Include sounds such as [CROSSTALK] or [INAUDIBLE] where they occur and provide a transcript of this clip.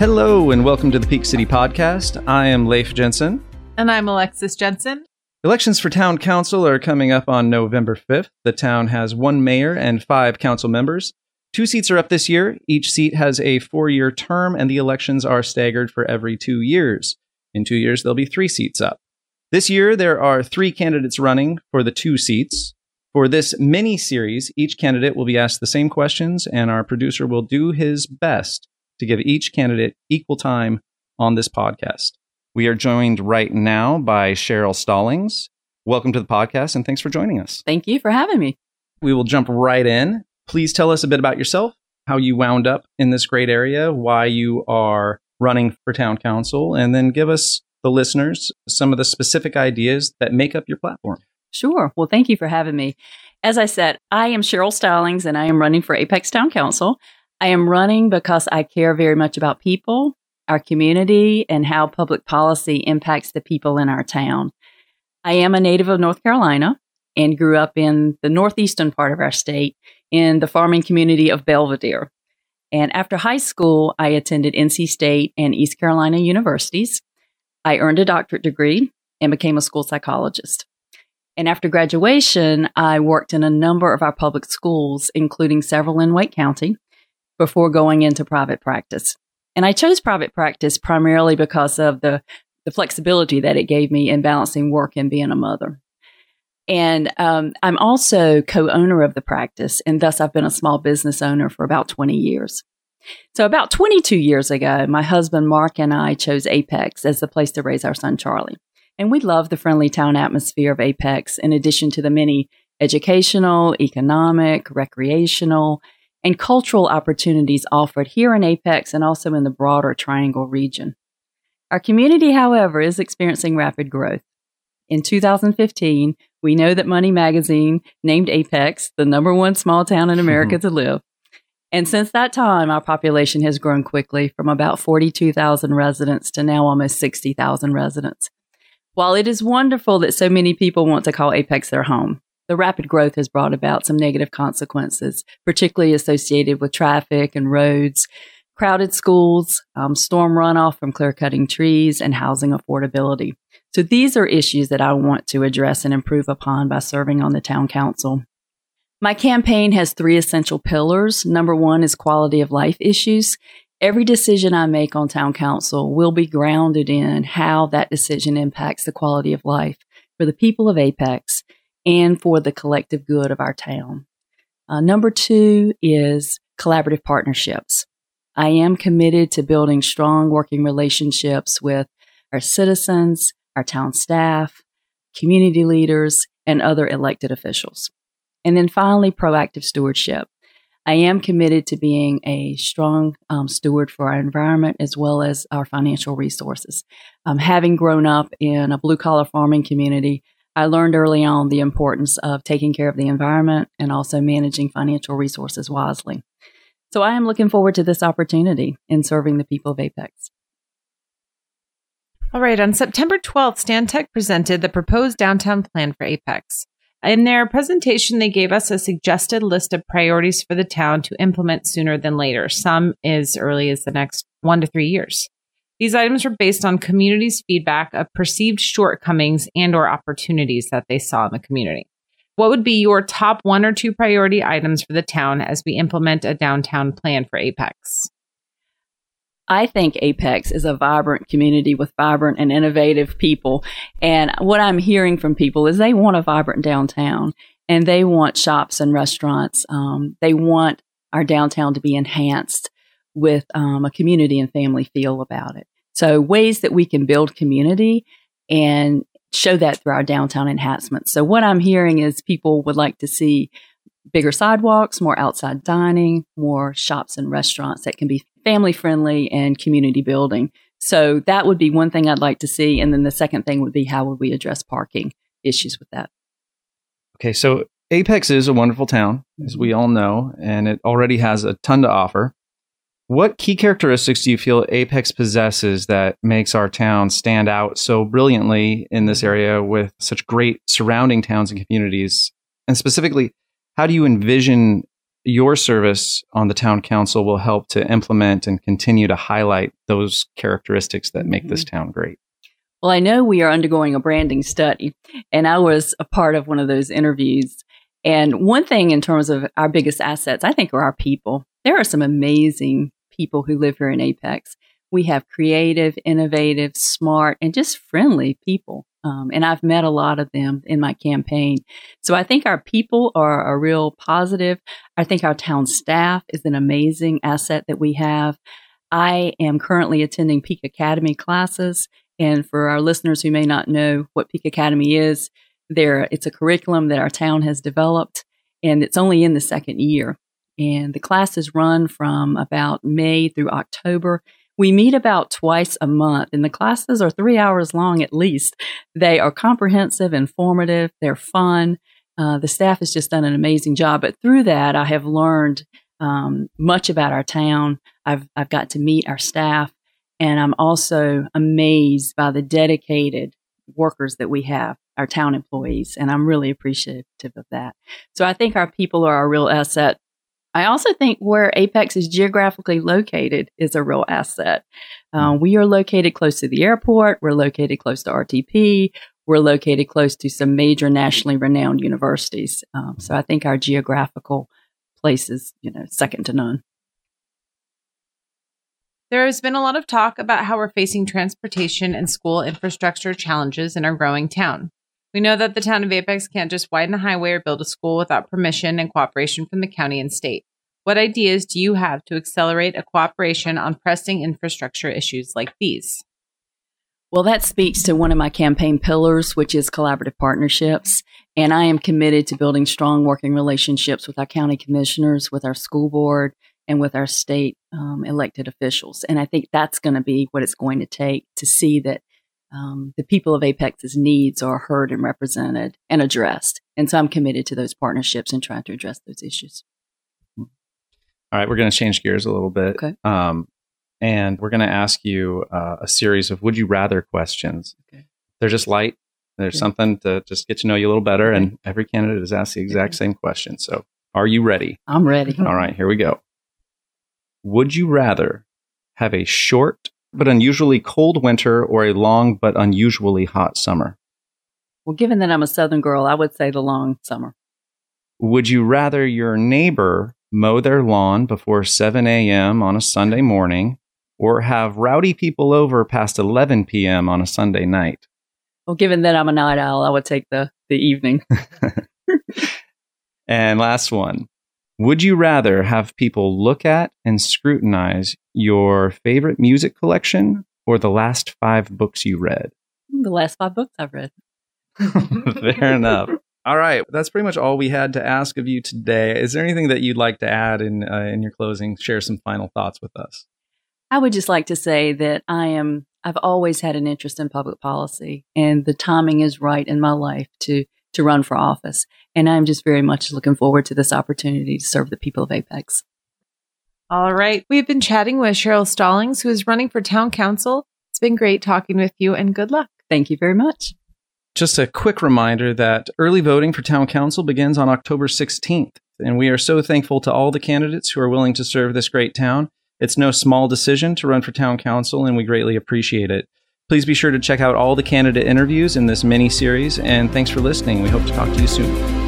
Hello, and welcome to the Peak City Podcast. I am Leif Jensen. And I'm Alexis Jensen. Elections for town council are coming up on November 5th. The town has one mayor and five council members. Two seats are up this year. Each seat has a four year term, and the elections are staggered for every two years. In two years, there'll be three seats up. This year, there are three candidates running for the two seats. For this mini series, each candidate will be asked the same questions, and our producer will do his best to give each candidate equal time on this podcast. We are joined right now by Cheryl Stallings. Welcome to the podcast and thanks for joining us. Thank you for having me. We will jump right in. Please tell us a bit about yourself, how you wound up in this great area, why you are running for town council, and then give us, the listeners, some of the specific ideas that make up your platform. Sure. Well, thank you for having me. As I said, I am Cheryl Stallings and I am running for Apex Town Council. I am running because I care very much about people, our community, and how public policy impacts the people in our town. I am a native of North Carolina and grew up in the northeastern part of our state in the farming community of Belvidere. And after high school, I attended NC State and East Carolina universities. I earned a doctorate degree and became a school psychologist. And after graduation, I worked in a number of our public schools, including several in Wake County, before going into private practice. And I chose private practice primarily because of the, the flexibility that it gave me in balancing work and being a mother. And um, I'm also co owner of the practice, and thus I've been a small business owner for about 20 years. So, about 22 years ago, my husband Mark and I chose Apex as the place to raise our son Charlie. And we love the friendly town atmosphere of Apex, in addition to the many educational, economic, recreational, and cultural opportunities offered here in Apex and also in the broader Triangle region. Our community, however, is experiencing rapid growth. In 2015, we know that Money Magazine named Apex the number one small town in America [LAUGHS] to live. And since that time, our population has grown quickly from about 42,000 residents to now almost 60,000 residents. While it is wonderful that so many people want to call Apex their home, the rapid growth has brought about some negative consequences, particularly associated with traffic and roads, crowded schools, um, storm runoff from clear cutting trees, and housing affordability. So these are issues that I want to address and improve upon by serving on the town council. My campaign has three essential pillars. Number one is quality of life issues. Every decision I make on town council will be grounded in how that decision impacts the quality of life for the people of Apex and for the collective good of our town. Uh, number two is collaborative partnerships. I am committed to building strong working relationships with our citizens, our town staff, community leaders, and other elected officials. And then finally, proactive stewardship. I am committed to being a strong um, steward for our environment as well as our financial resources. Um, having grown up in a blue collar farming community, I learned early on the importance of taking care of the environment and also managing financial resources wisely. So I am looking forward to this opportunity in serving the people of Apex. All right, on September 12th, Stantec presented the proposed downtown plan for Apex. In their presentation, they gave us a suggested list of priorities for the town to implement sooner than later, some as early as the next one to three years. These items were based on community's feedback of perceived shortcomings and or opportunities that they saw in the community. What would be your top one or two priority items for the town as we implement a downtown plan for Apex? I think Apex is a vibrant community with vibrant and innovative people. And what I'm hearing from people is they want a vibrant downtown and they want shops and restaurants. Um, they want our downtown to be enhanced with um, a community and family feel about it. So ways that we can build community and show that through our downtown enhancements. So what I'm hearing is people would like to see bigger sidewalks, more outside dining, more shops and restaurants that can be family friendly and community building. So that would be one thing I'd like to see. And then the second thing would be how would we address parking issues with that? Okay, so Apex is a wonderful town, as we mm-hmm. all know, and it already has a ton to offer. What key characteristics do you feel Apex possesses that makes our town stand out so brilliantly in this mm-hmm. area with such great surrounding towns and communities? And specifically, how do you envision your service on the town council will help to implement and continue to highlight those characteristics that make this mm-hmm. town great. Well, I know we are undergoing a branding study, and I was a part of one of those interviews. And one thing in terms of our biggest assets, I think, are our people. There are some amazing people who live here in Apex. We have creative, innovative, smart, and just friendly people. Um, and I've met a lot of them in my campaign. So I think our people are a real positive. I think our town staff is an amazing asset that we have. I am currently attending Peak Academy classes. And for our listeners who may not know what Peak Academy is, there it's a curriculum that our town has developed and it's only in the second year. And the classes run from about May through October we meet about twice a month, and the classes are three hours long at least. They are comprehensive, informative, they're fun. Uh, the staff has just done an amazing job. But through that, I have learned um, much about our town. I've, I've got to meet our staff, and I'm also amazed by the dedicated workers that we have, our town employees, and I'm really appreciative of that. So I think our people are a real asset I also think where Apex is geographically located is a real asset. Uh, we are located close to the airport. We're located close to RTP. We're located close to some major nationally renowned universities. Um, so I think our geographical place is, you know, second to none. There has been a lot of talk about how we're facing transportation and school infrastructure challenges in our growing town. We know that the town of Apex can't just widen a highway or build a school without permission and cooperation from the county and state. What ideas do you have to accelerate a cooperation on pressing infrastructure issues like these? Well, that speaks to one of my campaign pillars, which is collaborative partnerships. And I am committed to building strong working relationships with our county commissioners, with our school board, and with our state um, elected officials. And I think that's going to be what it's going to take to see that um, the people of Apex's needs are heard and represented and addressed. And so I'm committed to those partnerships and trying to address those issues. All right, we're going to change gears a little bit. Okay. Um, and we're going to ask you uh, a series of would you rather questions. Okay. They're just light. There's Okay. something to just get to know you a little better. And every candidate is asked the exact same question. So are you ready? I'm ready. All right, here we go. Would you rather have a short but unusually cold winter or a long but unusually hot summer? Well, given that I'm a Southern girl, I would say the long summer. Would you rather your neighbor mow their lawn before 7 a.m. on a Sunday morning or have rowdy people over past 11 p.m. on a Sunday night? Well, given that I'm a night owl, I would take the, the evening. [LAUGHS] And last one. Would you rather have people look at and scrutinize your favorite music collection or the last five books you read? the last five books I've read. [LAUGHS] Fair enough. All right, that's pretty much all we had to ask of you today. Is there anything that you'd like to add in uh, in your closing? Share some final thoughts with us. I would just like to say that I am, I've always had an interest in public policy and the timing is right in my life to, to run for office. And I'm just very much looking forward to this opportunity to serve the people of Apex. All right. We've been chatting with Cheryl Stallings, who is running for town council. It's been great talking with you and good luck. Thank you very much. Just a quick reminder that early voting for town council begins on October 16th, and we are so thankful to all the candidates who are willing to serve this great town. It's no small decision to run for town council, and we greatly appreciate it. Please be sure to check out all the candidate interviews in this mini series, and thanks for listening. We hope to talk to you soon.